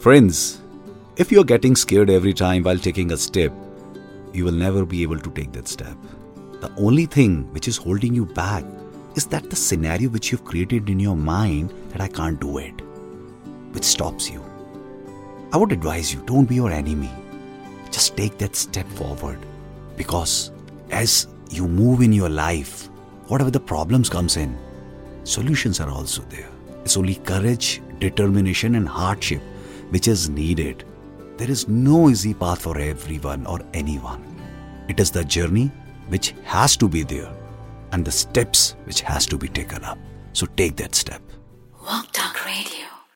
Friends, if you're getting scared every time while taking a step, you will never be able to take that step. The only thing which is holding you back is that the scenario which you've created in your mind that I can't do it, which stops you. I would advise you don't be your enemy. Just take that step forward because as you move in your life, whatever the problems comes in, solutions are also there. It's only courage, determination and hardship which is needed. There is no easy path for everyone or anyone. It is the journey which has to be there and the steps which has to be taken up. So take that step.